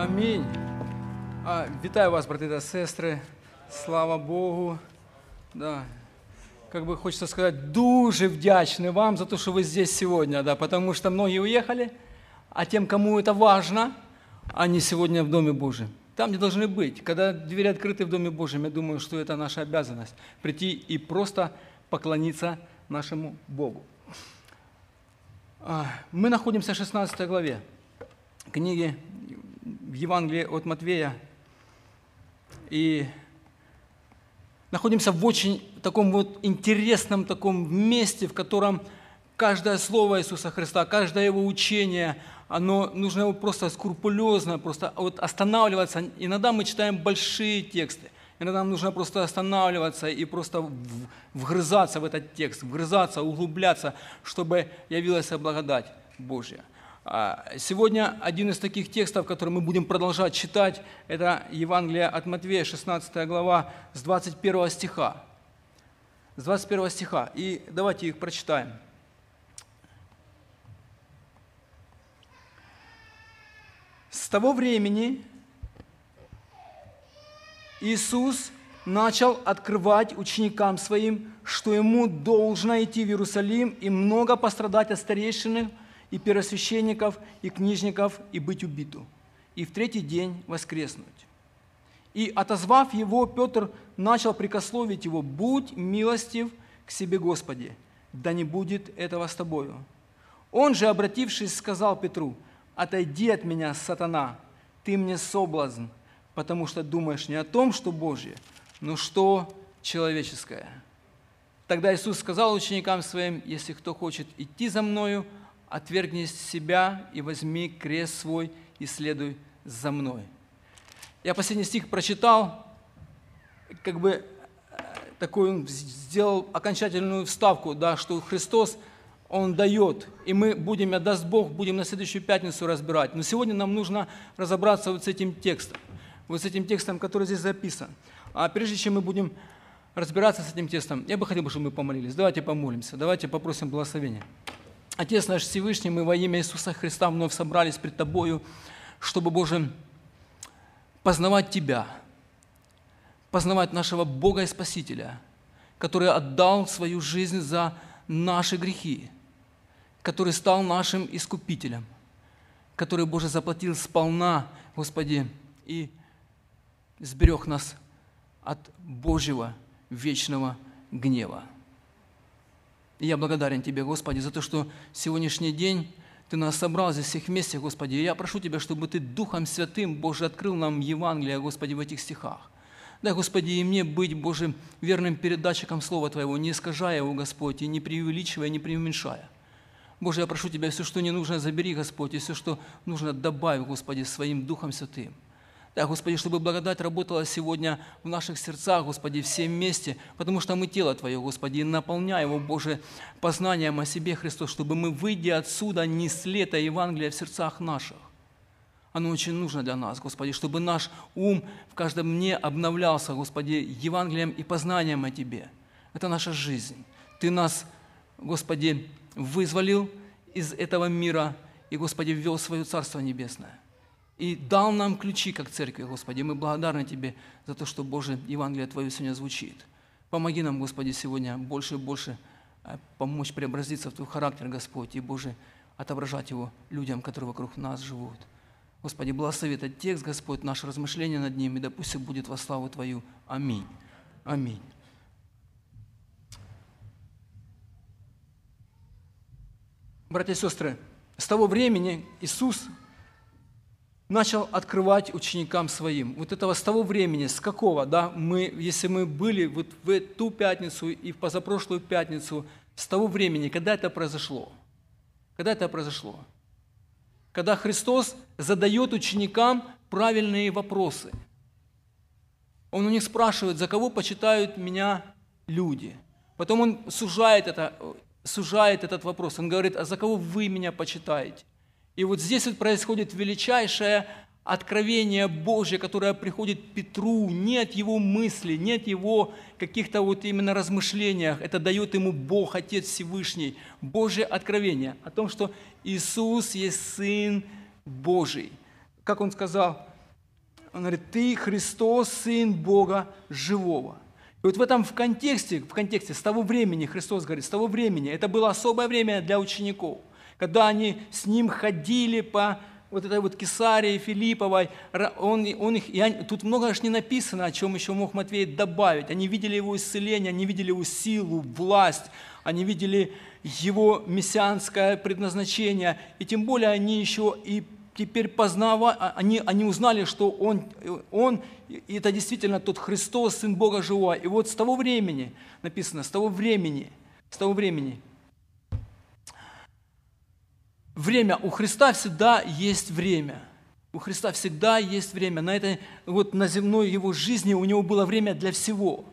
Амінь. А, вітаю вас, брати та сестри. Слава Богу. Да. Как бы хочется сказать, дуже вдячны вам за то, что вы здесь сегодня, да, потому что многие уехали, а тем, кому это важно, они сегодня в Доме Божьем. Там, где должны быть. Когда двери открыты в Доме Божьем, я думаю, что это наша обязанность – прийти и просто поклониться нашему Богу. А, Мы находимся в 16 главе книги в Евангелии от Матвея и находимся в очень таком вот интересном таком месте, в котором каждое слово Иисуса Христа, каждое Его учение, оно нужно его просто скрупулезно, просто вот останавливаться. Иногда мы читаем большие тексты, иногда нам нужно просто останавливаться и просто вгрызаться в этот текст, вгрызаться, углубляться, чтобы явилась благодать Божья. А, Сегодня один из таких текстов, который мы будем продолжать читать, это Евангелие от Матвея, 16 глава, с 21 стиха. С 21 стиха. И давайте их прочитаем. С того времени Иисус начал открывать ученикам своим, что ему должно идти в Иерусалим и много пострадать от старейшин и первосвященников и книжников и быть убиту, и в третий день воскреснуть. И, отозвав его, Петр начал прикословить его, «Будь милостив к себе, Господи, да не будет этого с тобою». Он же, обратившись, сказал Петру, «Отойди от меня, сатана, ты мне соблазн, потому что думаешь не о том, что Божье, но что человеческое». Тогда Иисус сказал ученикам своим, «Если кто хочет идти за Мною, отвергни себя и возьми крест свой и следуй за Мной». Я последний стих прочитал, как бы э, такую сделал окончательную вставку, да, что Христос, Он дает, и мы будем, даст Бог, будем на следующую пятницу разбирать. Но сегодня нам нужно разобраться вот с этим текстом, вот с этим текстом, который здесь записан. А прежде чем мы будем разбираться с этим текстом, я бы хотел, чтобы мы помолились. Давайте помолимся, давайте попросим благословения. Отец наш Всевышний, мы во имя Иисуса Христа вновь собрались пред Тобою, чтобы, Боже, познавать Тебя, познавать нашего Бога и Спасителя, который отдал свою жизнь за наши грехи, который стал нашим искупителем, который, Боже, заплатил сполна, Господи, и сберег нас от Божьего вечного гнева. И я благодарен Тебе, Господи, за то, что сегодняшний день Ты нас собрал здесь всех вместе, Господи. И я прошу Тебя, чтобы Ты Духом Святым, Боже, открыл нам Евангелие, Господи, в этих стихах. Дай, Господи, и мне быть, Боже, верным передатчиком Слова Твоего, не искажая его, Господь, и не преувеличивая, не преуменьшая. Боже, я прошу Тебя, все, что не нужно, забери, Господь, и все, что нужно, добавь, Господи, своим Духом Святым. Да, Господи, чтобы благодать работала сегодня в наших сердцах, Господи, все вместе, потому что мы тело Твое, Господи, и наполняй его, Боже, познанием о себе, Христос, чтобы мы, выйдя отсюда, несли это Евангелие в сердцах наших. Оно очень нужно для нас, Господи, чтобы наш ум в каждом дне обновлялся, Господи, Евангелием и познанием о Тебе. Это наша жизнь. Ты нас, Господи, вызволил из этого мира и, Господи, ввел в свое Царство Небесное. И дал нам ключи, как церкви, Господи. Мы благодарны Тебе за то, что, Боже, Евангелие Твое сегодня звучит. Помоги нам, Господи, сегодня больше и больше э, помочь преобразиться в Твой характер, Господь, и, Боже, отображать его людям, которые вокруг нас живут. Господи, благослови этот текст, Господь, наше размышление над ним, и да пусть будет во славу Твою. Аминь. Аминь. Братья и сестры, с того времени Иисус начал открывать ученикам своим. Вот этого с того времени, с какого, да, мы, если мы были вот в эту пятницу и в позапрошлую пятницу, с того времени, когда это произошло, когда это произошло, когда Христос задает ученикам правильные вопросы. Он у них спрашивает, за кого почитают меня люди. Потом он сужает, это, сужает этот вопрос. Он говорит, а за кого вы меня почитаете? И вот здесь вот происходит величайшее откровение Божье, которое приходит Петру не от его мысли, не от его каких-то вот именно размышлениях. Это дает ему Бог, Отец Всевышний, Божье откровение о том, что Иисус есть Сын Божий. Как он сказал, Он говорит, ты Христос, Сын Бога Живого. И вот в этом в контексте, в контексте с того времени, Христос говорит, с того времени, это было особое время для учеников, когда они с Ним ходили по вот этой вот Кесарии Филипповой, он, он их, и они, тут много аж не написано, о чем еще мог Матвей добавить. Они видели его исцеление, они видели его силу, власть, они видели его мессианское предназначение, и тем более они еще и теперь познава, а, они, они узнали, что он, он, это действительно тот Христос, Сын Бога Живого. И вот с того времени, написано, с того времени, с того времени, время, у Христа всегда есть время. У Христа всегда есть время. На, этой, вот на земной его жизни у него было время для всего.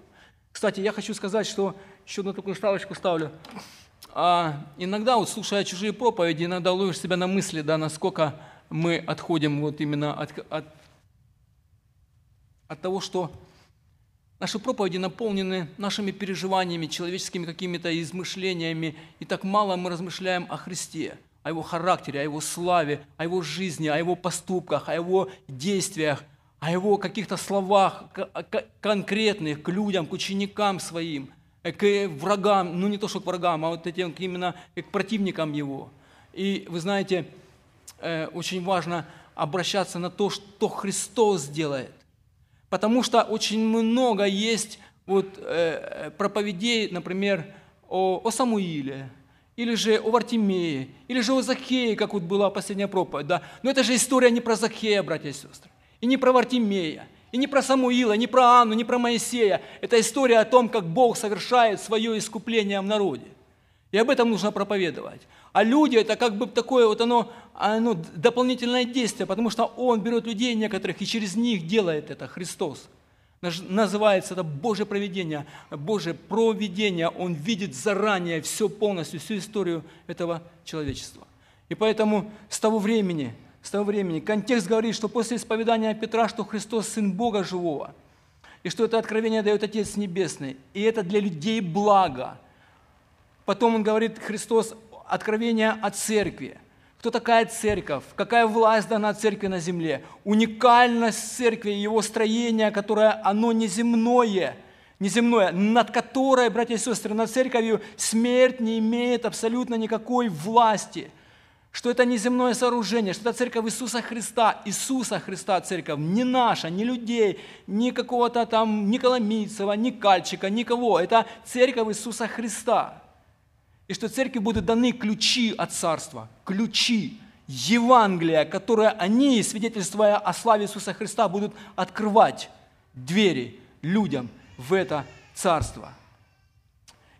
Кстати, я хочу сказать, что еще одну такую ставочку ставлю. А иногда, вот слушая чужие проповеди, иногда ловишь себя на мысли, да, насколько мы отходим вот именно от, от, от того, что наши проповеди наполнены нашими переживаниями, человеческими какими-то измышлениями, и так мало мы размышляем о Христе, о Его характере, о Его славе, о Его жизни, о Его поступках, о Его действиях, о Его каких-то словах конкретных к людям, к ученикам своим, к врагам, ну не то, что к врагам, а вот этим именно к противникам Его. И вы знаете, Э, очень важно обращаться на то, что Христос делает. Потому что очень много есть вот, э, проповедей, например, о, о Самуиле, или же о Вартимее, или же о Захее, как вот была последняя проповедь. Да? Но это же история не про Захея, братья и сестры, и не про Вартимея, и не про Самуила, не про Анну, не про Моисея. Это история о том, как Бог совершает свое искупление в народе. И об этом нужно проповедовать. А люди – это как бы такое вот оно, оно дополнительное действие, потому что Он берет людей некоторых и через них делает это, Христос. Называется это Божье проведение, Божье проведение. Он видит заранее все полностью, всю историю этого человечества. И поэтому с того времени, с того времени, контекст говорит, что после исповедания Петра, что Христос Сын Бога Живого, и что это откровение дает Отец Небесный, и это для людей благо. Потом он говорит, Христос, откровение о церкви. Кто такая церковь? Какая власть дана церкви на земле? Уникальность церкви, его строение, которое оно неземное, неземное, над которой, братья и сестры, над церковью смерть не имеет абсолютно никакой власти. Что это неземное сооружение, что это церковь Иисуса Христа, Иисуса Христа церковь, не наша, не людей, ни какого-то там, ни Коломийцева, ни Кальчика, никого. Это церковь Иисуса Христа и что церкви будут даны ключи от царства, ключи, Евангелия, которые они, свидетельствуя о славе Иисуса Христа, будут открывать двери людям в это царство.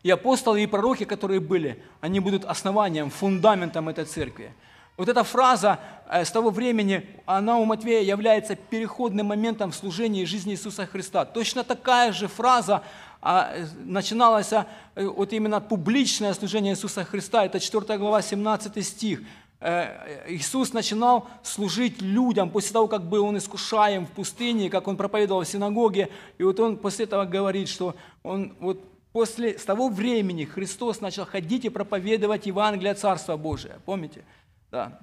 И апостолы, и пророки, которые были, они будут основанием, фундаментом этой церкви. Вот эта фраза э, с того времени, она у Матвея является переходным моментом в служении жизни Иисуса Христа. Точно такая же фраза а начиналось а, э, вот именно публичное служение Иисуса Христа, это 4 глава, 17 стих. Э, Иисус начинал служить людям после того, как был он искушаем в пустыне, как он проповедовал в синагоге, и вот он после этого говорит, что он вот после, с того времени Христос начал ходить и проповедовать Евангелие Царства Божия. Помните? Да.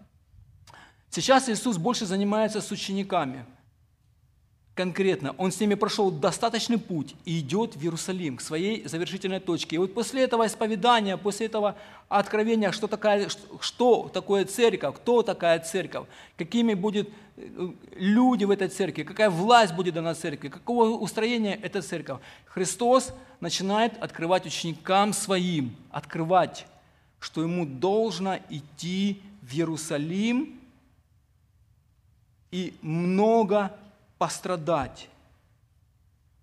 Сейчас Иисус больше занимается с учениками конкретно, он с ними прошел достаточный путь и идет в Иерусалим, к своей завершительной точке. И вот после этого исповедания, после этого откровения, что, такая, что такое церковь, кто такая церковь, какими будут э, люди в этой церкви, какая власть будет дана церкви, какого устроения эта церковь, Христос начинает открывать ученикам своим, открывать, что ему должно идти в Иерусалим и много пострадать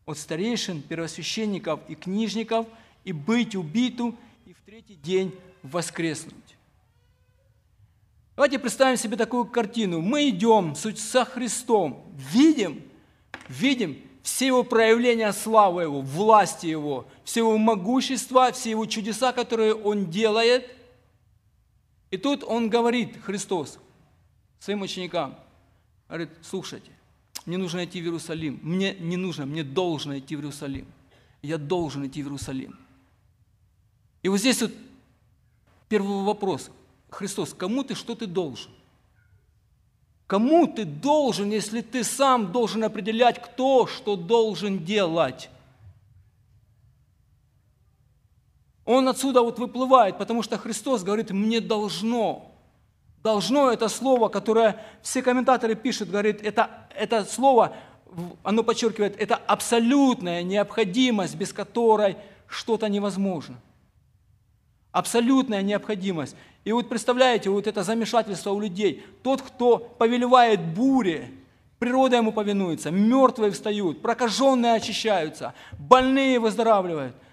от старейшин, первосвященников и книжников и быть убиту и в третий день воскреснуть. Давайте представим себе такую картину. Мы идем со Христом, видим, видим все его проявления славы Его, власти Его, все его могущества, все его чудеса, которые Он делает. И тут Он говорит, Христос, своим ученикам, говорит, слушайте, мне нужно идти в Иерусалим. Мне не нужно, мне должно идти в Иерусалим. Я должен идти в Иерусалим. И вот здесь вот первый вопрос. Христос, кому ты, что ты должен? Кому ты должен, если ты сам должен определять, кто что должен делать? Он отсюда вот выплывает, потому что Христос говорит, мне должно. Должно это слово, которое все комментаторы пишут, говорит, это, это слово, оно подчеркивает, это абсолютная необходимость, без которой что-то невозможно. Абсолютная необходимость. И вот представляете, вот это замешательство у людей. Тот, кто повелевает буре, природа ему повинуется, мертвые встают, прокаженные очищаются, больные выздоравливают –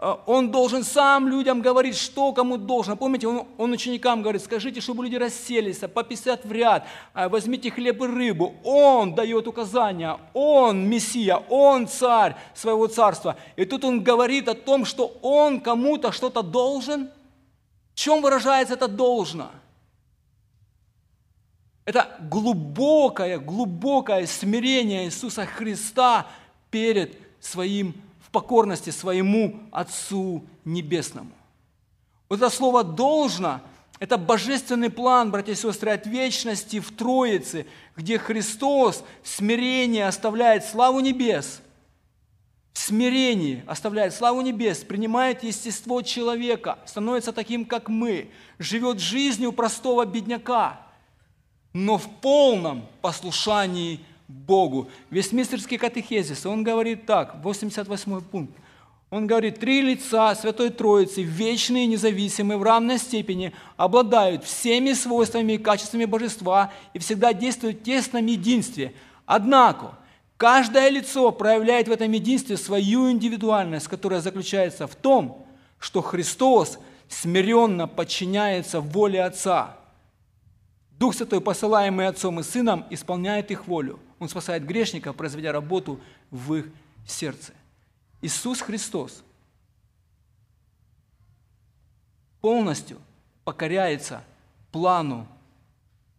он должен сам людям говорить, что кому должно. Помните, он, он ученикам говорит, скажите, чтобы люди расселись по 50 в ряд, а, возьмите хлеб и рыбу. Он дает указания, он Мессия, он царь своего царства. И тут он говорит о том, что он кому-то что-то должен. В чем выражается это должно? Это глубокое, глубокое смирение Иисуса Христа перед своим покорности своему Отцу Небесному. Вот это слово «должно» – это божественный план, братья и сестры, от вечности в Троице, где Христос в смирении оставляет славу небес, в смирении оставляет славу небес, принимает естество человека, становится таким, как мы, живет жизнью простого бедняка, но в полном послушании Богу. Вестмистерский катехезис, он говорит так, 88 пункт. Он говорит, три лица Святой Троицы, вечные, независимые, в равной степени, обладают всеми свойствами и качествами божества и всегда действуют в тесном единстве. Однако, каждое лицо проявляет в этом единстве свою индивидуальность, которая заключается в том, что Христос смиренно подчиняется воле Отца. Дух Святой, посылаемый Отцом и Сыном, исполняет их волю – он спасает грешников, произведя работу в их сердце. Иисус Христос полностью покоряется плану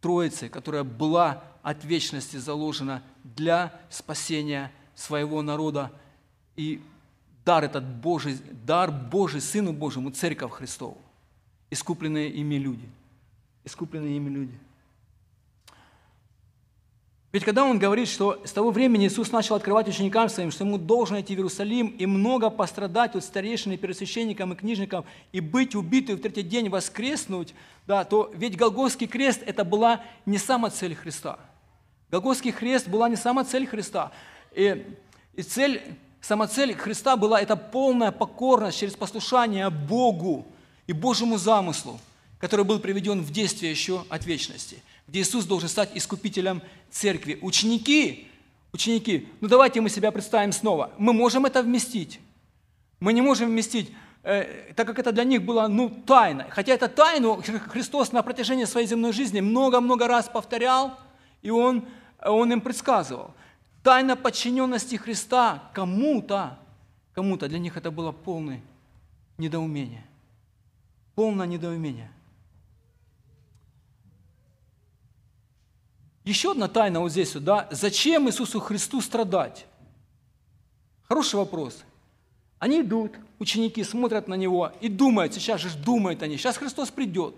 Троицы, которая была от вечности заложена для спасения своего народа. И дар этот Божий, дар Божий Сыну Божьему, Церковь Христову, искупленные ими люди. Искупленные ими люди – ведь когда он говорит, что с того времени Иисус начал открывать ученикам своим, что ему должен идти в Иерусалим и много пострадать от старейшин и первосвященникам и книжникам и быть убитым в третий день воскреснуть, да, то ведь Голгофский крест – это была не сама цель Христа. Голгофский крест была не сама цель Христа. И, и цель, сама цель Христа была – это полная покорность через послушание Богу и Божьему замыслу, который был приведен в действие еще от вечности – где Иисус должен стать искупителем церкви. Ученики, ученики, ну давайте мы себя представим снова. Мы можем это вместить. Мы не можем вместить, э, так как это для них было ну, тайна. Хотя это тайну Христос на протяжении своей земной жизни много-много раз повторял, и Он, он им предсказывал. Тайна подчиненности Христа кому-то, кому-то для них это было полное недоумение. Полное недоумение – Еще одна тайна вот здесь, да, зачем Иисусу Христу страдать? Хороший вопрос. Они идут, ученики смотрят на Него и думают, сейчас же думают они, сейчас Христос придет,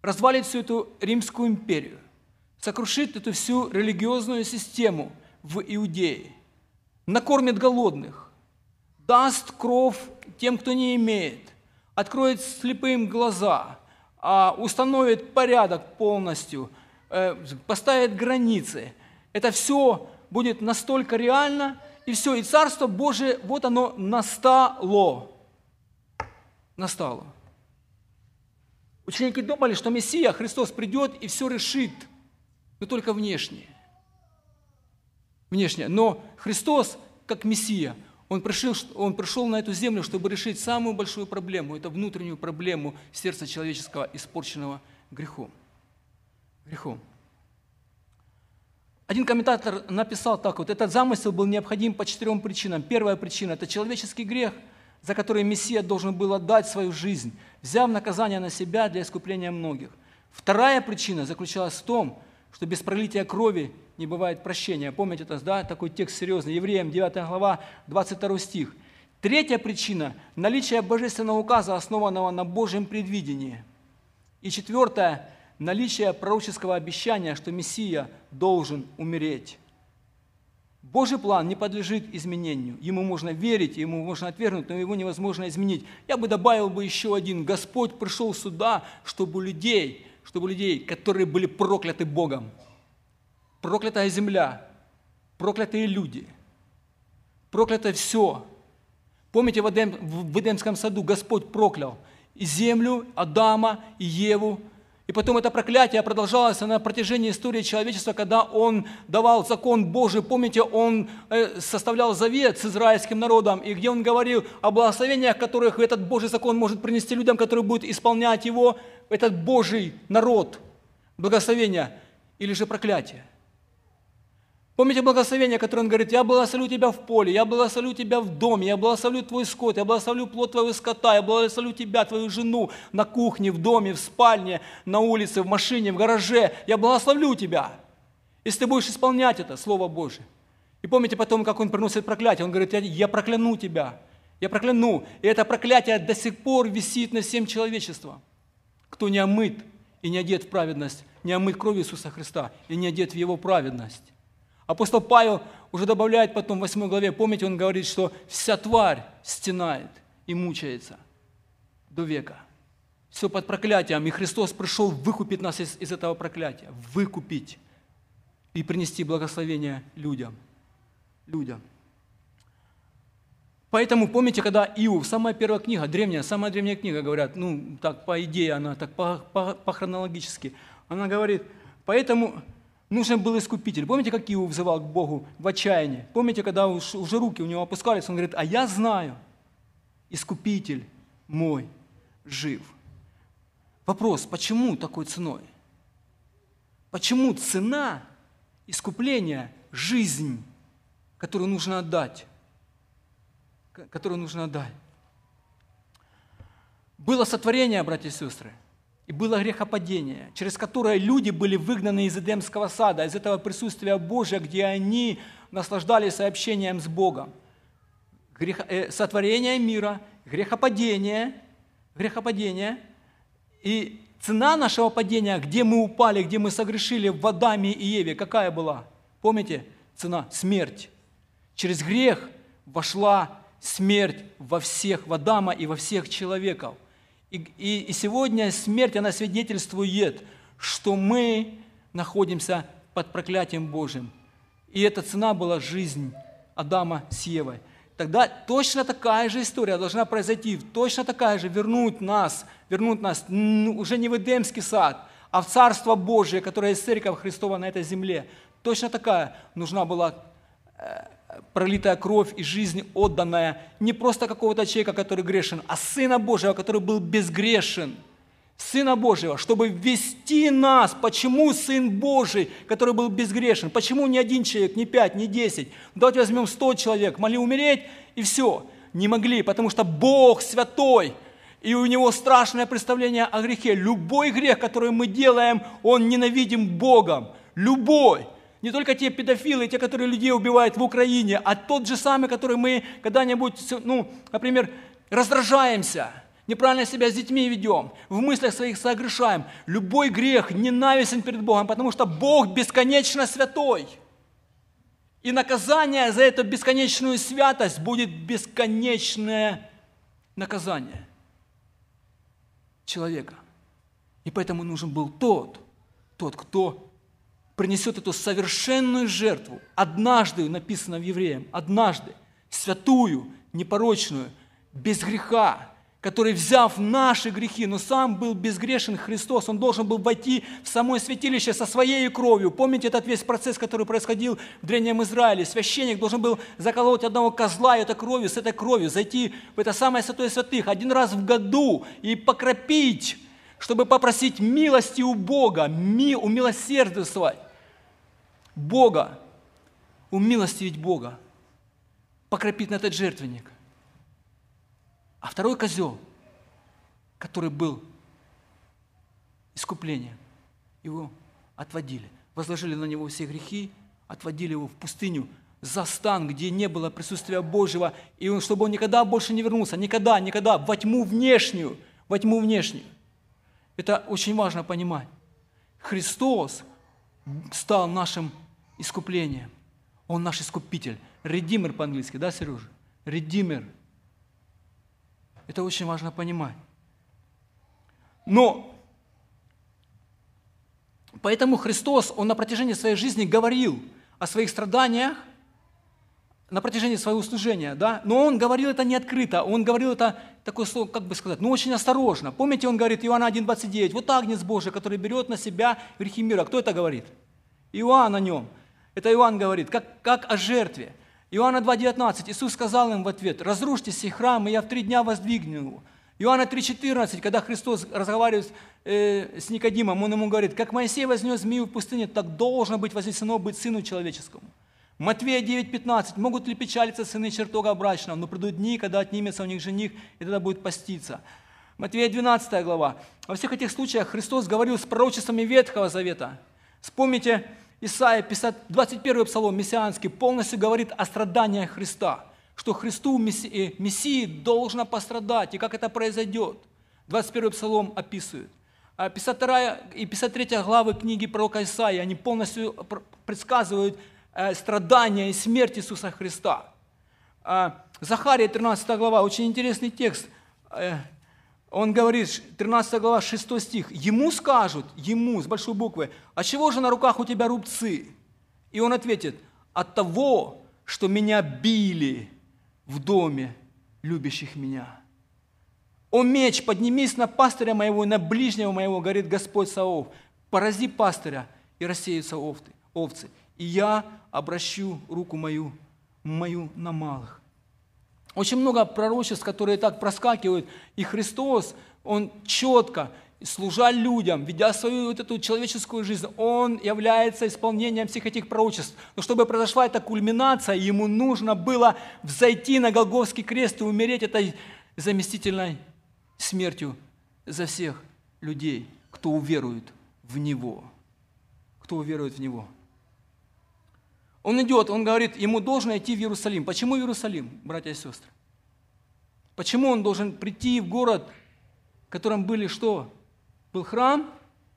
развалит всю эту Римскую империю, сокрушит эту всю религиозную систему в Иудее, накормит голодных, даст кровь тем, кто не имеет, откроет слепым глаза, а установит порядок полностью – поставит границы. Это все будет настолько реально, и все, и Царство Божие, вот оно настало. Настало. Ученики думали, что Мессия, Христос придет и все решит, но только внешне. Внешне. Но Христос, как Мессия, он пришел, он пришел на эту землю, чтобы решить самую большую проблему, это внутреннюю проблему сердца человеческого, испорченного грехом грехом. Один комментатор написал так вот, этот замысел был необходим по четырем причинам. Первая причина – это человеческий грех, за который Мессия должен был отдать свою жизнь, взяв наказание на себя для искупления многих. Вторая причина заключалась в том, что без пролития крови не бывает прощения. Помните это, да, такой текст серьезный, Евреям 9 глава, 22 стих. Третья причина – наличие божественного указа, основанного на Божьем предвидении. И четвертая наличие пророческого обещания, что Мессия должен умереть. Божий план не подлежит изменению. Ему можно верить, ему можно отвергнуть, но его невозможно изменить. Я бы добавил бы еще один. Господь пришел сюда, чтобы людей, чтобы людей, которые были прокляты Богом, проклятая земля, проклятые люди, проклято все. Помните, в, Эдем, в Эдемском саду Господь проклял и землю, Адама, и Еву, и потом это проклятие продолжалось на протяжении истории человечества, когда он давал закон Божий. Помните, он э, составлял завет с израильским народом, и где он говорил о благословениях, которых этот Божий закон может принести людям, которые будут исполнять его, этот Божий народ, благословение или же проклятие. Помните благословение, которое он говорит, я благословлю тебя в поле, я благословлю тебя в доме, я благословлю твой скот, я благословлю плод твоего скота, я благословлю тебя, твою жену на кухне, в доме, в спальне, на улице, в машине, в гараже. Я благословлю тебя, если ты будешь исполнять это, Слово Божие. И помните потом, как он приносит проклятие, он говорит, я прокляну тебя, я прокляну. И это проклятие до сих пор висит на всем человечеством. Кто не омыт и не одет в праведность, не омыт кровью Иисуса Христа и не одет в Его праведность. Апостол Павел уже добавляет потом в 8 главе, помните, он говорит, что вся тварь стенает и мучается до века. Все под проклятием, и Христос пришел выкупить нас из, из этого проклятия, выкупить и принести благословение людям. Людям. Поэтому помните, когда Иов, самая первая книга, древняя, самая древняя книга, говорят, ну, так по идее она, так по, по, по хронологически, она говорит, поэтому Нужен был искупитель. Помните, как Иов взывал к Богу в отчаянии? Помните, когда уже руки у него опускались, он говорит, а я знаю, искупитель мой жив. Вопрос, почему такой ценой? Почему цена искупления – жизнь, которую нужно отдать? Которую нужно отдать. Было сотворение, братья и сестры – и было грехопадение, через которое люди были выгнаны из Эдемского сада, из этого присутствия Божия, где они наслаждались общением с Богом. Грех, э, сотворение мира, грехопадение, грехопадение. И цена нашего падения, где мы упали, где мы согрешили в Адаме и Еве, какая была? Помните? Цена – смерть. Через грех вошла смерть во всех, в Адама и во всех человеков. И, и, и сегодня смерть, она свидетельствует, что мы находимся под проклятием Божьим. И эта цена была жизнь Адама с Евой. Тогда точно такая же история должна произойти, точно такая же вернуть нас, вернуть нас уже не в Эдемский сад, а в Царство Божие, которое есть Церковь Христова на этой земле. Точно такая нужна была э, пролитая кровь и жизнь отданная не просто какого-то человека, который грешен, а Сына Божьего, который был безгрешен. Сына Божьего, чтобы ввести нас. Почему Сын Божий, который был безгрешен? Почему не один человек, не пять, не десять? Давайте возьмем сто человек, могли умереть и все. Не могли, потому что Бог святой, и у него страшное представление о грехе. Любой грех, который мы делаем, он ненавидим Богом. Любой. Не только те педофилы, те, которые людей убивают в Украине, а тот же самый, который мы когда-нибудь, ну, например, раздражаемся, неправильно себя с детьми ведем, в мыслях своих согрешаем. Любой грех ненавистен перед Богом, потому что Бог бесконечно святой. И наказание за эту бесконечную святость будет бесконечное наказание человека. И поэтому нужен был тот, тот, кто принесет эту совершенную жертву, однажды, написано в Евреям, однажды, святую, непорочную, без греха, который, взяв наши грехи, но сам был безгрешен Христос, он должен был войти в самое святилище со своей кровью. Помните этот весь процесс, который происходил в Древнем Израиле? Священник должен был заколоть одного козла этой кровью, с этой кровью, зайти в это самое святое святых один раз в году и покропить чтобы попросить милости у Бога, ми, умилосердствовать Бога, умилостивить Бога, покропить на этот жертвенник. А второй козел, который был искуплением, его отводили, возложили на него все грехи, отводили его в пустыню, за стан, где не было присутствия Божьего, и он, чтобы он никогда больше не вернулся, никогда, никогда, во тьму внешнюю, во тьму внешнюю. Это очень важно понимать. Христос стал нашим искуплением. Он наш искупитель. Редимер по-английски, да, Сережа? Редимер. Это очень важно понимать. Но поэтому Христос, Он на протяжении своей жизни говорил о своих страданиях, на протяжении своего служения, да, но он говорил это не открыто, он говорил это, такое слово, как бы сказать, ну очень осторожно. Помните, он говорит, Иоанна 1,29, вот агнец Божий, который берет на себя грехи мира. Кто это говорит? Иоанн о нем. Это Иоанн говорит, как, как о жертве. Иоанна 2,19, Иисус сказал им в ответ, разрушьте сей храм, и я в три дня воздвигну его. Иоанна 3,14, когда Христос разговаривает э, с Никодимом, он ему говорит, как Моисей вознес змею в пустыне, так должно быть вознесено быть Сыну Человеческому. Матвея 9,15. Могут ли печалиться сыны чертога брачного, но придут дни, когда отнимется у них жених, и тогда будет поститься. Матвея 12 глава. Во всех этих случаях Христос говорил с пророчествами Ветхого Завета. Вспомните, Исаия, 21 псалом, мессианский, полностью говорит о страданиях Христа, что Христу, Мессии, Мессии, должно пострадать, и как это произойдет. 21 псалом описывает. А 52 и 53 главы книги пророка Исаия, они полностью предсказывают Э, страдания и смерть Иисуса Христа. А, Захария, 13 глава, очень интересный текст. Он говорит, 13 глава, 6 стих, «Ему скажут, ему, с большой буквы, а чего же на руках у тебя рубцы?» И он ответит, «От того, что меня били в доме любящих меня». «О меч, поднимись на пастыря моего, на ближнего моего, говорит Господь Саов, порази пастыря, и рассеются овцы и я обращу руку мою, мою на малых. Очень много пророчеств, которые так проскакивают, и Христос, Он четко, служа людям, ведя свою вот эту человеческую жизнь, Он является исполнением всех этих пророчеств. Но чтобы произошла эта кульминация, Ему нужно было взойти на Голговский крест и умереть этой заместительной смертью за всех людей, кто уверует в Него. Кто уверует в Него. Он идет, он говорит, ему должно идти в Иерусалим. Почему Иерусалим, братья и сестры? Почему он должен прийти в город, в котором были что? Был храм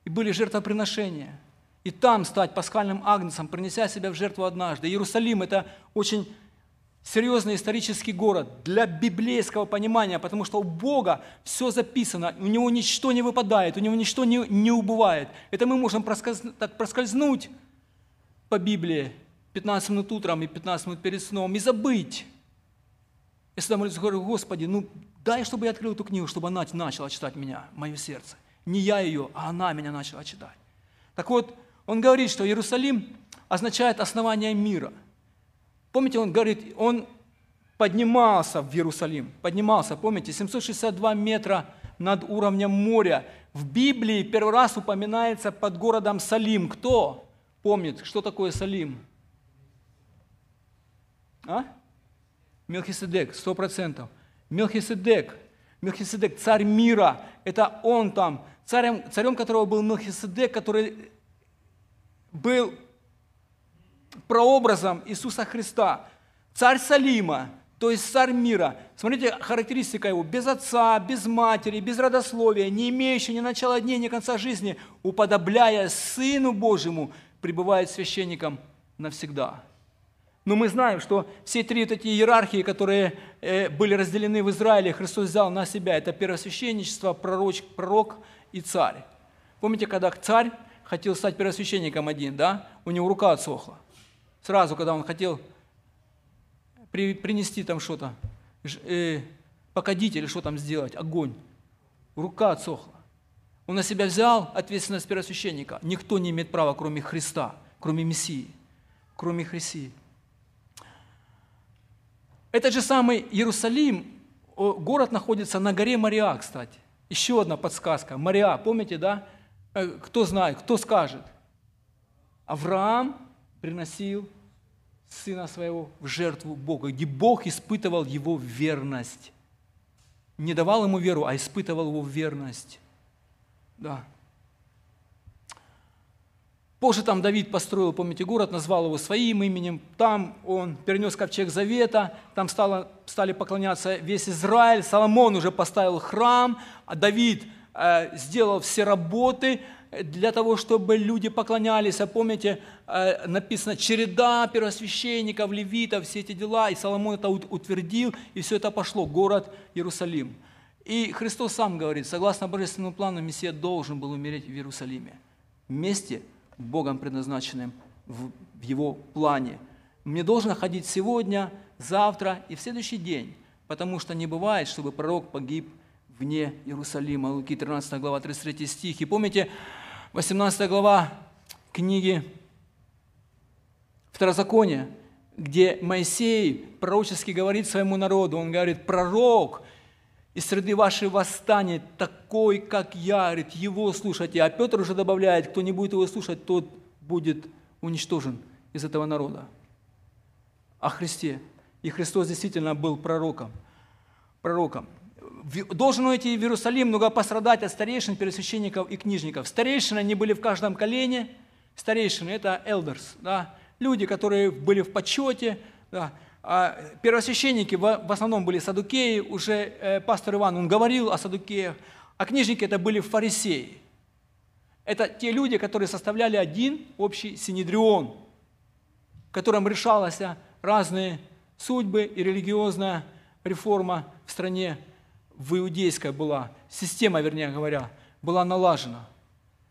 и были жертвоприношения. И там стать пасхальным агнцем, принеся себя в жертву однажды. Иерусалим – это очень серьезный исторический город для библейского понимания, потому что у Бога все записано, у Него ничто не выпадает, у Него ничто не, не убывает. Это мы можем проскользнуть, так проскользнуть по Библии 15 минут утром и 15 минут перед сном и забыть. Я всегда молюсь, говорю, Господи, ну дай, чтобы я открыл эту книгу, чтобы она начала читать меня, мое сердце. Не я ее, а она меня начала читать. Так вот, он говорит, что Иерусалим означает основание мира. Помните, он говорит, он поднимался в Иерусалим, поднимался, помните, 762 метра над уровнем моря. В Библии первый раз упоминается под городом Салим. Кто помнит, что такое Салим? А? Мелхиседек, сто процентов. Мелхиседек, Мелхиседек, царь мира, это он там, царем, царем которого был Мелхиседек, который был прообразом Иисуса Христа. Царь Салима, то есть царь мира. Смотрите, характеристика его. Без отца, без матери, без родословия, не имеющий ни начала дней, ни конца жизни, уподобляя Сыну Божьему, пребывает священником навсегда. Но мы знаем, что все три вот эти иерархии, которые э, были разделены в Израиле, Христос взял на себя. Это первосвященничество, пророч, пророк и царь. Помните, когда царь хотел стать первосвященником один, да? У него рука отсохла. Сразу, когда он хотел при, принести там что-то, э, покадить или что там сделать, огонь. Рука отсохла. Он на себя взял ответственность первосвященника. Никто не имеет права, кроме Христа, кроме Мессии, кроме Христии. Этот же самый Иерусалим, город находится на горе Мариа, кстати. Еще одна подсказка. Мариа, помните, да? Э, кто знает, кто скажет? Авраам приносил сына своего в жертву Бога, где Бог испытывал его верность. Не давал ему веру, а испытывал его верность. Да. Позже там Давид построил, помните, город, назвал его своим именем. Там он перенес ковчег завета, там стало, стали поклоняться весь Израиль. Соломон уже поставил храм, а Давид э, сделал все работы, для того, чтобы люди поклонялись. А помните, э, написано, череда первосвященников, левитов, все эти дела, и Соломон это утвердил, и все это пошло, город Иерусалим. И Христос сам говорит, согласно божественному плану, Мессия должен был умереть в Иерусалиме, месте, Богом предназначенным в Его плане. Мне должно ходить сегодня, завтра и в следующий день, потому что не бывает, чтобы пророк погиб вне Иерусалима. Луки 13 глава, 33 стих. И помните, 18 глава книги Второзакония, где Моисей пророчески говорит своему народу, он говорит, пророк из среды вашей восстанет такой, как я, говорит, его слушайте. А Петр уже добавляет, кто не будет его слушать, тот будет уничтожен из этого народа. О Христе. И Христос действительно был пророком. Пророком должен уйти в Иерусалим, много пострадать от старейшин, первосвященников и книжников. Старейшины, они были в каждом колене. Старейшины – это elders, да? люди, которые были в почете. Да? А первосвященники в основном были садукеи, уже э, пастор Иван, он говорил о садукеях, а книжники – это были фарисеи. Это те люди, которые составляли один общий синедрион, в котором решалась разные судьбы и религиозная реформа в стране в иудейская была, система, вернее говоря, была налажена.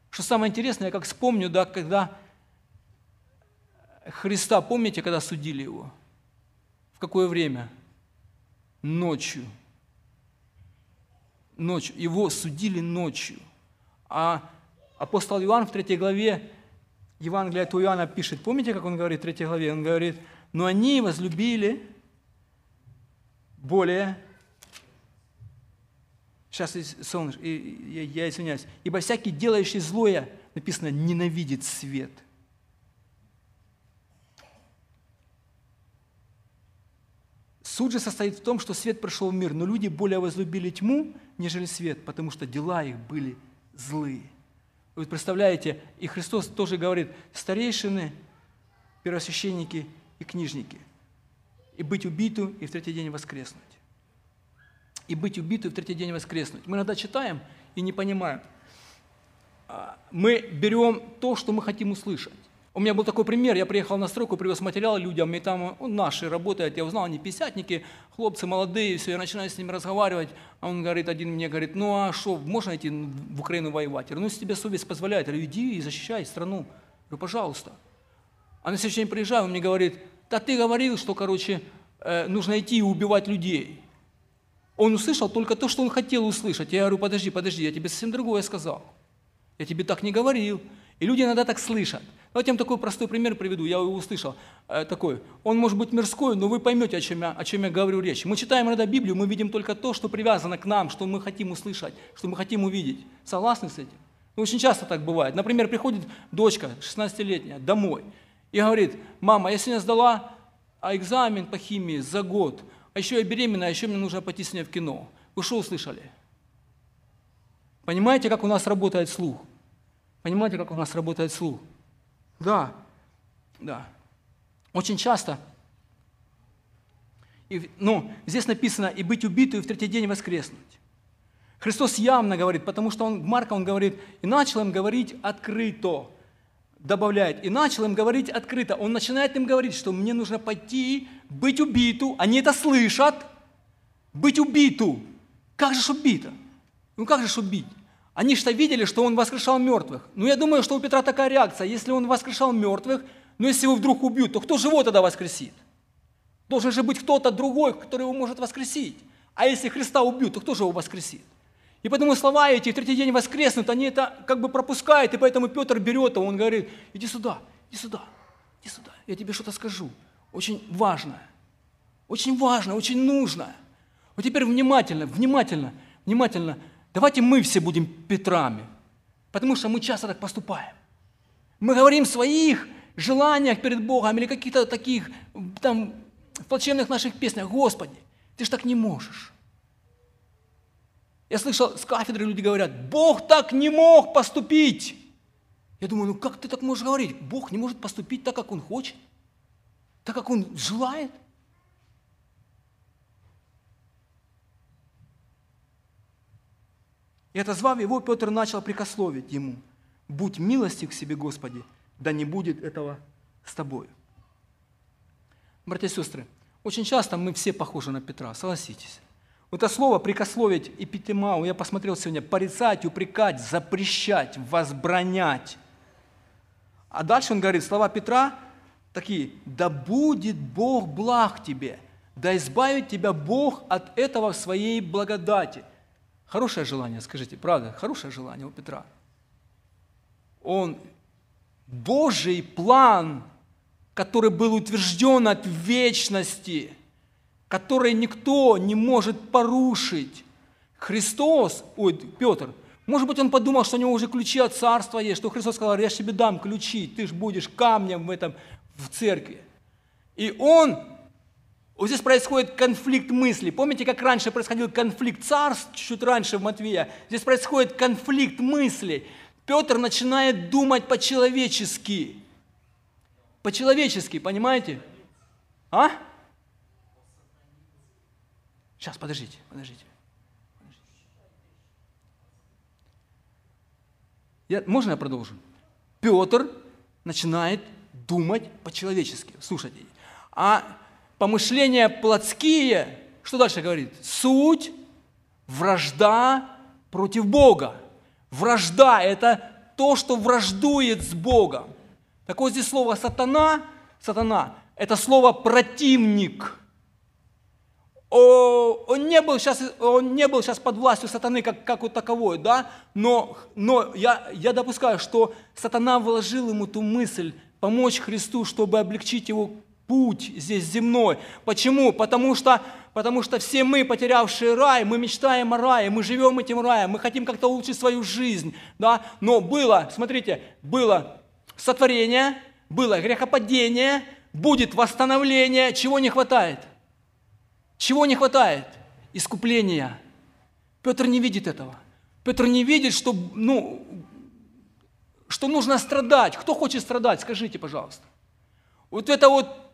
Что самое интересное, я как вспомню, да, когда Христа, помните, когда судили его? В какое время? Ночью. Ночью. Его судили ночью. А апостол Иоанн в третьей главе Евангелия от Иоанна пишет, помните, как он говорит в третьей главе? Он говорит, но они возлюбили более Сейчас, солнышко, я, я извиняюсь. Ибо всякий, делающий злое, написано, ненавидит свет. Суд же состоит в том, что свет пришел в мир, но люди более возлюбили тьму, нежели свет, потому что дела их были злые. Вы представляете, и Христос тоже говорит, старейшины, первосвященники и книжники, и быть убиту, и в третий день воскреснуть и быть убитым в третий день воскреснуть. Мы иногда читаем и не понимаем. А, мы берем то, что мы хотим услышать. У меня был такой пример, я приехал на стройку, привез материал людям, и там ну, наши работают, я узнал, они писятники, хлопцы молодые, все, я начинаю с ними разговаривать, а он говорит, один мне говорит, ну а что, можно идти в Украину воевать? Ну если тебе совесть позволяет, говорю, иди и защищай страну. Я говорю, пожалуйста. А на следующий день приезжаю, он мне говорит, да ты говорил, что, короче, э, нужно идти и убивать людей. Он услышал только то, что он хотел услышать. Я говорю, подожди, подожди, я тебе совсем другое сказал. Я тебе так не говорил. И люди иногда так слышат. Давайте я вам такой простой пример приведу. Я его услышал э, такой. Он может быть мирской, но вы поймете, о чем, я, о чем я говорю речь. Мы читаем иногда Библию, мы видим только то, что привязано к нам, что мы хотим услышать, что мы хотим увидеть. Согласны с этим? Ну, очень часто так бывает. Например, приходит дочка 16-летняя домой и говорит, мама, я сегодня сдала экзамен по химии за год – а еще я беременна, а еще мне нужно пойти с ней в кино. Вы что услышали? Понимаете, как у нас работает слух? Понимаете, как у нас работает слух? Да, да. Очень часто. И, ну, здесь написано, и быть убитым, и в третий день воскреснуть. Христос явно говорит, потому что он, Марка он говорит, и начал им говорить открыто добавляет, и начал им говорить открыто. Он начинает им говорить, что мне нужно пойти, быть убиту. Они это слышат. Быть убиту. Как же ж убито? Ну как же ж убить? Они что видели, что он воскрешал мертвых. Ну я думаю, что у Петра такая реакция. Если он воскрешал мертвых, но если его вдруг убьют, то кто же его тогда воскресит? Должен же быть кто-то другой, который его может воскресить. А если Христа убьют, то кто же его воскресит? И поэтому слова эти в третий день воскреснут, они это как бы пропускают, и поэтому Петр берет его, он говорит, иди сюда, иди сюда, иди сюда, я тебе что-то скажу. Очень важное, очень важное, очень нужное. Вот теперь внимательно, внимательно, внимательно. Давайте мы все будем Петрами, потому что мы часто так поступаем. Мы говорим в своих желаниях перед Богом или каких-то таких там плачевных наших песнях, Господи, ты ж так не можешь. Я слышал, с кафедры люди говорят, Бог так не мог поступить. Я думаю, ну как ты так можешь говорить? Бог не может поступить так, как Он хочет, так, как Он желает. И отозвав его, Петр начал прикословить ему. Будь милостив к себе, Господи, да не будет этого с тобою. Братья и сестры, очень часто мы все похожи на Петра, согласитесь. Это слово «прикословить» и «питемау» я посмотрел сегодня, порицать, упрекать, запрещать, возбранять. А дальше он говорит, слова Петра такие, «Да будет Бог благ тебе, да избавит тебя Бог от этого в своей благодати». Хорошее желание, скажите, правда? Хорошее желание у Петра. Он Божий план, который был утвержден от вечности, который никто не может порушить. Христос, ой, Петр, может быть, он подумал, что у него уже ключи от царства есть, что Христос сказал, я тебе дам ключи, ты же будешь камнем в этом, в церкви. И он вот здесь происходит конфликт мыслей. Помните, как раньше происходил конфликт царств, чуть раньше в Матвея? Здесь происходит конфликт мыслей. Петр начинает думать по-человечески. По-человечески, понимаете? А? Сейчас, подождите, подождите. Я, можно я продолжу? Петр начинает думать по-человечески. Слушайте. А помышления плотские, что дальше говорит? Суть, вражда против Бога. Вражда – это то, что враждует с Богом. Так вот здесь слово «сатана», «сатана» – это слово «противник». Он не был сейчас, он не был сейчас под властью сатаны как, как вот таковой, да? но, но я, я допускаю, что сатана вложил ему ту мысль помочь Христу, чтобы облегчить его путь здесь земной. Почему? Потому что, потому что все мы, потерявшие рай, мы мечтаем о рае, мы живем этим раем, мы хотим как-то улучшить свою жизнь. Да? Но было, смотрите, было сотворение, было грехопадение, будет восстановление. Чего не хватает? Чего не хватает? Искупления. Петр не видит этого. Петр не видит, что, ну, что нужно страдать. Кто хочет страдать? Скажите, пожалуйста. Вот это вот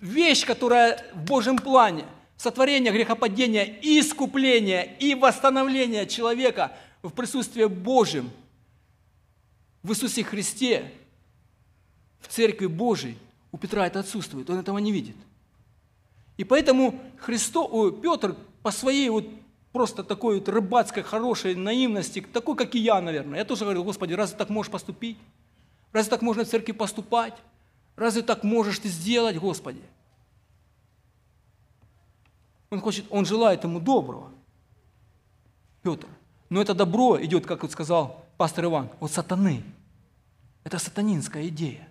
вещь, которая в Божьем плане, сотворение, грехопадения, искупление и восстановление человека в присутствии Божьем, в Иисусе Христе, в Церкви Божией, у Петра это отсутствует, он этого не видит. И поэтому Христо, о, Петр по своей вот просто такой вот рыбацкой, хорошей наивности, такой, как и я, наверное. Я тоже говорил, Господи, разве так можешь поступить? Разве так можно в церкви поступать? Разве так можешь ты сделать, Господи? Он хочет, он желает ему доброго. Петр. Но это добро идет, как вот сказал пастор Иван, от сатаны. Это сатанинская идея.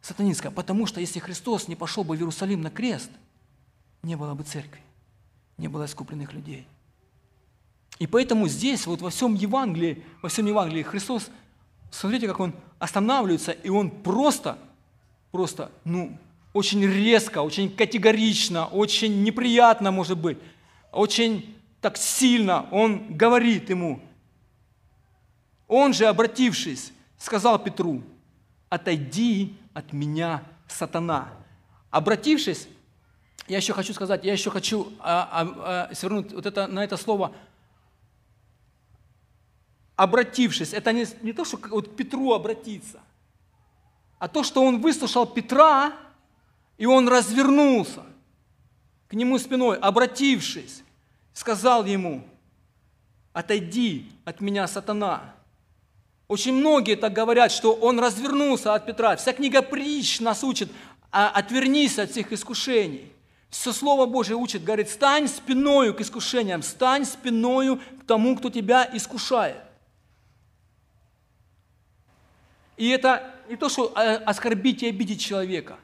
Сатанинская. Потому что если Христос не пошел бы в Иерусалим на крест, не было бы церкви, не было искупленных людей. И поэтому здесь, вот во всем Евангелии, во всем Евангелии Христос Смотрите, как он останавливается, и он просто, просто, ну, очень резко, очень категорично, очень неприятно, может быть, очень так сильно он говорит ему. Он же, обратившись, сказал Петру, отойди от меня, сатана. Обратившись, я еще хочу сказать, я еще хочу а, а, а, свернуть вот это, на это слово – обратившись, это не, не то, что вот к Петру обратиться, а то, что он выслушал Петра, и он развернулся к нему спиной, обратившись, сказал ему, отойди от меня, сатана. Очень многие так говорят, что он развернулся от Петра. Вся книга притч нас учит, а отвернись от всех искушений. Все Слово Божье учит, говорит, стань спиною к искушениям, стань спиною к тому, кто тебя искушает. И это не то, что э, оскорбить и обидеть человека,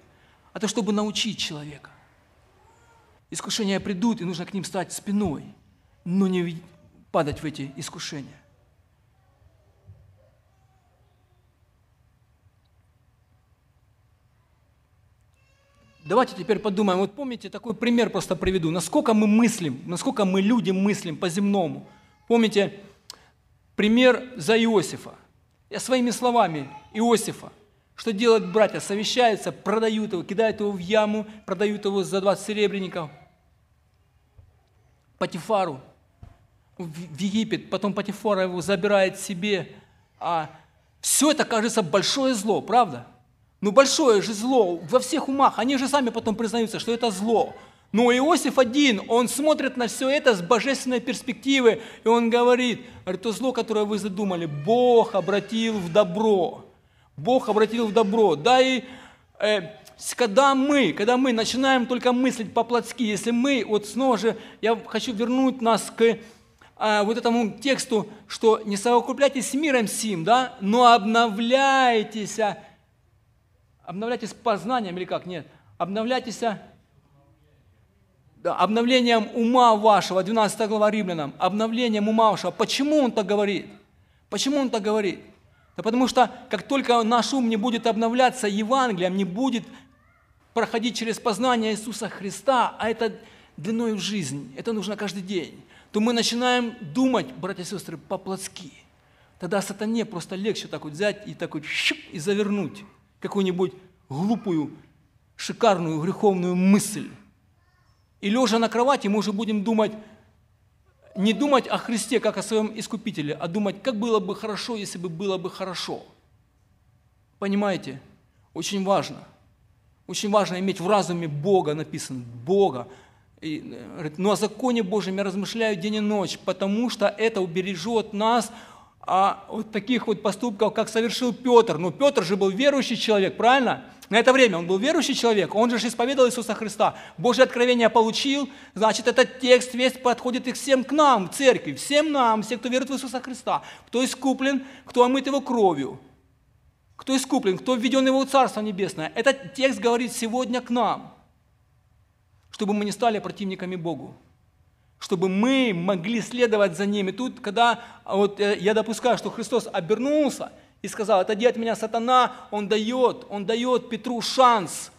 а то, чтобы научить человека. Искушения придут, и нужно к ним стать спиной, но не падать в эти искушения. Давайте теперь подумаем. Вот помните, такой пример просто приведу. Насколько мы мыслим, насколько мы люди мыслим по-земному. Помните пример за Иосифа. Я своими словами Иосифа. Что делают братья? Совещаются, продают его, кидают его в яму, продают его за 20 серебряников. Патифару в Египет, потом Патифара его забирает себе, А все это кажется большое зло, правда? Ну большое же зло во всех умах. Они же сами потом признаются, что это зло. Но Иосиф один, он смотрит на все это с божественной перспективы, и он говорит, то зло, которое вы задумали, Бог обратил в добро. Бог обратил в добро. Да и э, когда мы, когда мы начинаем только мыслить по-плотски, если мы, вот снова же, я хочу вернуть нас к э, вот этому тексту, что не совокупляйтесь с миром сим, да, но обновляйтесь, обновляйтесь познанием или как, нет, обновляйтесь обновлением ума вашего, 12 глава Римлянам, обновлением ума вашего. Почему он так говорит? Почему он так говорит? Да потому что как только наш ум не будет обновляться Евангелием, не будет проходить через познание Иисуса Христа, а это длиной в жизнь, это нужно каждый день, то мы начинаем думать, братья и сестры, по-плотски. Тогда сатане просто легче так вот взять и так вот щуп, и завернуть какую-нибудь глупую, шикарную, греховную мысль. И лежа на кровати мы уже будем думать, не думать о Христе как о своем искупителе, а думать, как было бы хорошо, если бы было бы хорошо. Понимаете? Очень важно. Очень важно иметь в разуме Бога, написано, Бога. И, говорит, ну о законе Божьем я размышляю день и ночь, потому что это убережет нас а от таких вот поступков, как совершил Петр. Ну, Петр же был верующий человек, правильно? На это время он был верующий человек, он же исповедовал Иисуса Христа. Божье откровение получил, значит, этот текст весь подходит и всем к нам, в церкви, всем нам, все, кто верит в Иисуса Христа, кто искуплен, кто омыт его кровью, кто искуплен, кто введен его в Царство Небесное. Этот текст говорит сегодня к нам, чтобы мы не стали противниками Богу чтобы мы могли следовать за ними. Тут, когда вот, э, я допускаю, что Христос обернулся – и сказал, отойди от меня, сатана, он дает, он дает Петру шанс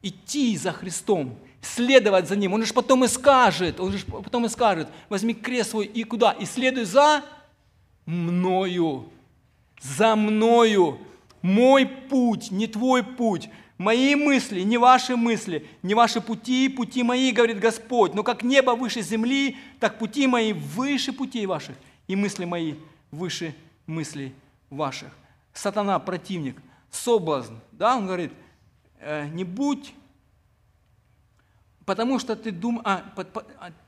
идти за Христом, следовать за Ним. Он же потом и скажет, он же потом и скажет, возьми крест свой и куда? И следуй за мною, за мною. Мой путь, не твой путь. Мои мысли, не ваши мысли, не ваши пути, пути мои, говорит Господь. Но как небо выше земли, так пути мои выше путей ваших, и мысли мои выше мыслей ваших. Сатана, противник, соблазн. Да, он говорит, «Э, не будь, потому что ты думаешь, а,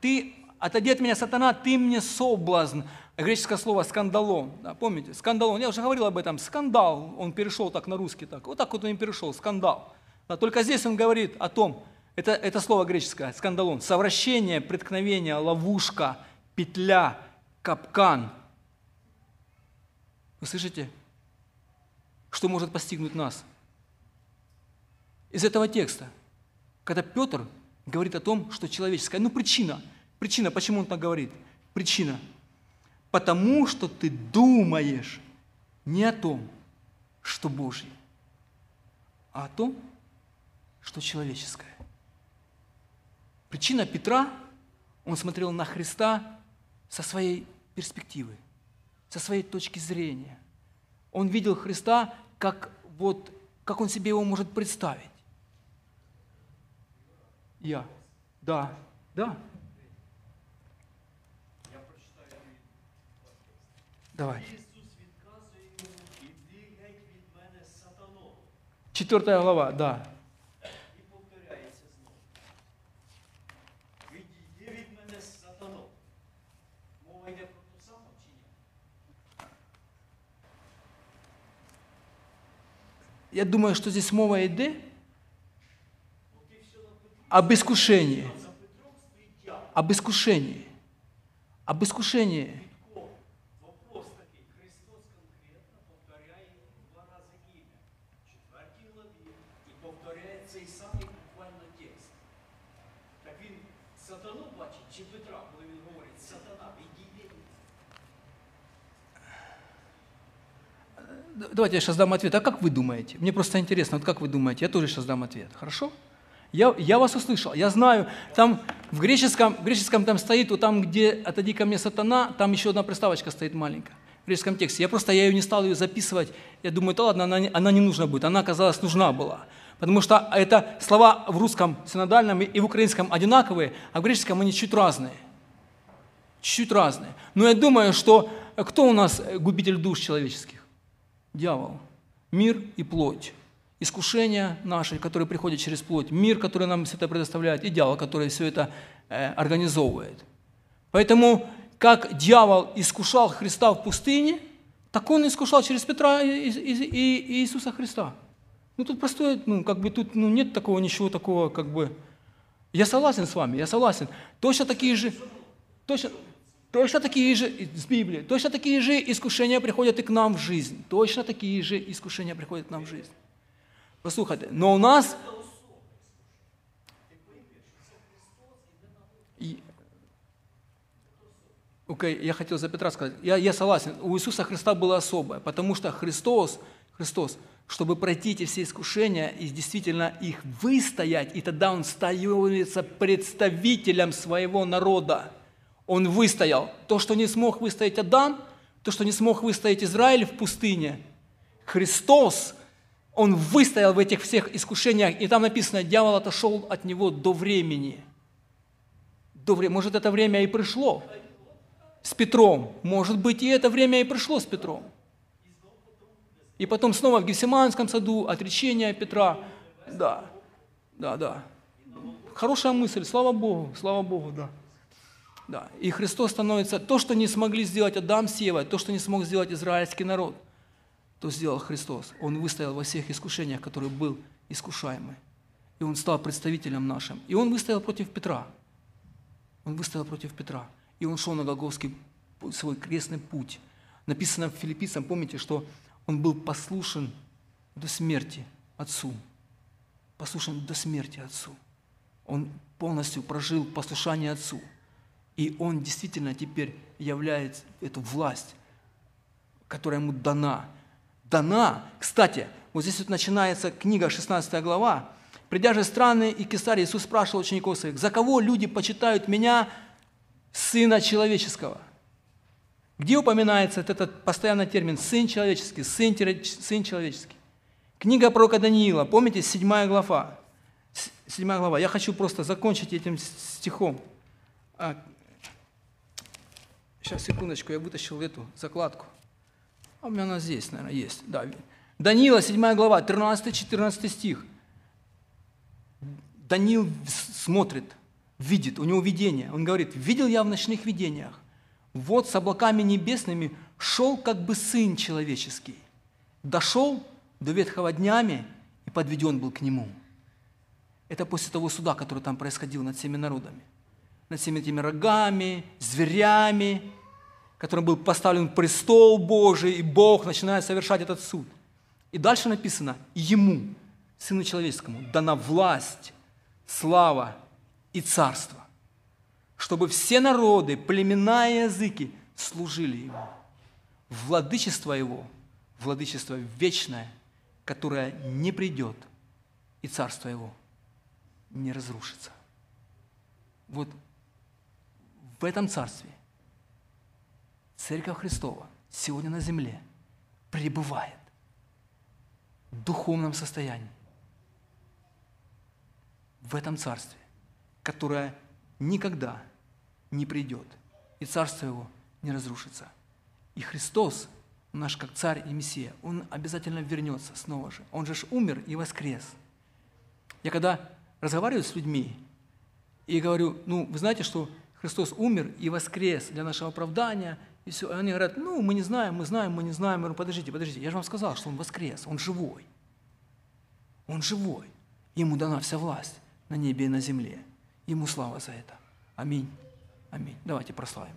ты, отойди от меня, сатана, ты мне соблазн. Греческое слово скандалон, да, помните, скандалон, я уже говорил об этом, скандал, он перешел так на русский, так, вот так вот он перешел, скандал. Да, только здесь он говорит о том, это, это слово греческое, скандалон, совращение, преткновение, ловушка, петля, капкан – вы слышите? Что может постигнуть нас? Из этого текста, когда Петр говорит о том, что человеческое, ну причина, причина, почему он так говорит? Причина. Потому что ты думаешь не о том, что Божье, а о том, что человеческое. Причина Петра, он смотрел на Христа со своей перспективы со своей точки зрения. Он видел Христа, как, вот, как он себе его может представить. Я. Да. Да. Давай. Четвертая глава, да. Я думаю, что здесь мова йде об искушении. Об искушении. Об искушении. Давайте я сейчас дам ответ. А как вы думаете? Мне просто интересно, вот как вы думаете? Я тоже сейчас дам ответ. Хорошо? Я, я вас услышал. Я знаю, там в греческом, в греческом там стоит, вот там, где «отойди ко мне, сатана», там еще одна приставочка стоит маленькая в греческом тексте. Я просто, я ее не стал ее записывать. Я думаю, да ладно, она, она не нужна будет. Она, оказалась, нужна была. Потому что это слова в русском синодальном и в украинском одинаковые, а в греческом они чуть разные. Чуть разные. Но я думаю, что кто у нас губитель душ человеческих? Дьявол. Мир и плоть. Искушения наши, которые приходят через плоть. Мир, который нам все это предоставляет. И дьявол, который все это э, организовывает. Поэтому, как дьявол искушал Христа в пустыне, так он искушал через Петра и, и, и, Иисуса Христа. Ну тут простое, ну как бы тут ну, нет такого ничего такого, как бы. Я согласен с вами, я согласен. Точно такие же, точно, точно такие же с Библии, точно такие же искушения приходят и к нам в жизнь. Точно такие же искушения приходят к нам в жизнь. Послухайте, но у нас Окей, okay, я хотел за Петра сказать. Я, я согласен, у Иисуса Христа было особое, потому что Христос, Христос, чтобы пройти эти все искушения и действительно их выстоять, и тогда Он становится представителем своего народа. Он выстоял. То, что не смог выстоять Адам, то, что не смог выстоять Израиль в пустыне, Христос, Он выстоял в этих всех искушениях, и там написано, дьявол отошел от него до времени. До времени. Может, это время и пришло с Петром. Может быть, и это время и пришло с Петром. И потом снова в Гефсиманском саду отречение Петра. Да, да, да. Хорошая мысль, слава Богу, слава Богу, да. Да. И Христос становится то, что не смогли сделать Адам с Евой, то, что не смог сделать израильский народ, то сделал Христос. Он выстоял во всех искушениях, которые был искушаемый. И он стал представителем нашим. И он выстоял против Петра. Он выстоял против Петра. И он шел на Голговский свой крестный путь. Написано в Филиппийцам, помните, что он был послушен до смерти Отцу. Послушен до смерти Отцу. Он полностью прожил послушание Отцу. И он действительно теперь является эту власть, которая ему дана. Дана. Кстати, вот здесь вот начинается книга, 16 глава. «Придя же страны и Кесарь, Иисус спрашивал учеников своих, «За кого люди почитают Меня, Сына Человеческого. Где упоминается этот постоянный термин «сын человеческий», «сын, сын человеческий»? Книга пророка Даниила, помните, седьмая глава. Седьмая глава. Я хочу просто закончить этим стихом. Сейчас, секундочку, я вытащил эту закладку. А у меня она здесь, наверное, есть. Да. Даниила, 7 глава, 13-14 стих. Даниил смотрит – видит, у него видение. Он говорит, видел я в ночных видениях, вот с облаками небесными шел как бы Сын Человеческий. Дошел до ветхого днями и подведен был к Нему. Это после того суда, который там происходил над всеми народами. Над всеми этими рогами, зверями, которым был поставлен престол Божий, и Бог начинает совершать этот суд. И дальше написано, Ему, Сыну Человеческому, дана власть, слава и царство, чтобы все народы, племена и языки служили Ему. Владычество Его, владычество вечное, которое не придет, и царство Его не разрушится. Вот в этом царстве Церковь Христова сегодня на земле пребывает в духовном состоянии. В этом царстве которая никогда не придет, и царство его не разрушится. И Христос, наш как царь и Мессия, Он обязательно вернется снова же. Он же умер и воскрес. Я когда разговариваю с людьми и говорю, ну, вы знаете, что Христос умер и воскрес для нашего оправдания, и все. И они говорят, ну, мы не знаем, мы знаем, мы не знаем. Я говорю, подождите, подождите, я же вам сказал, что Он воскрес, Он живой. Он живой. Ему дана вся власть на небе и на земле. Ему слава за это. Аминь. Аминь. Давайте прославим.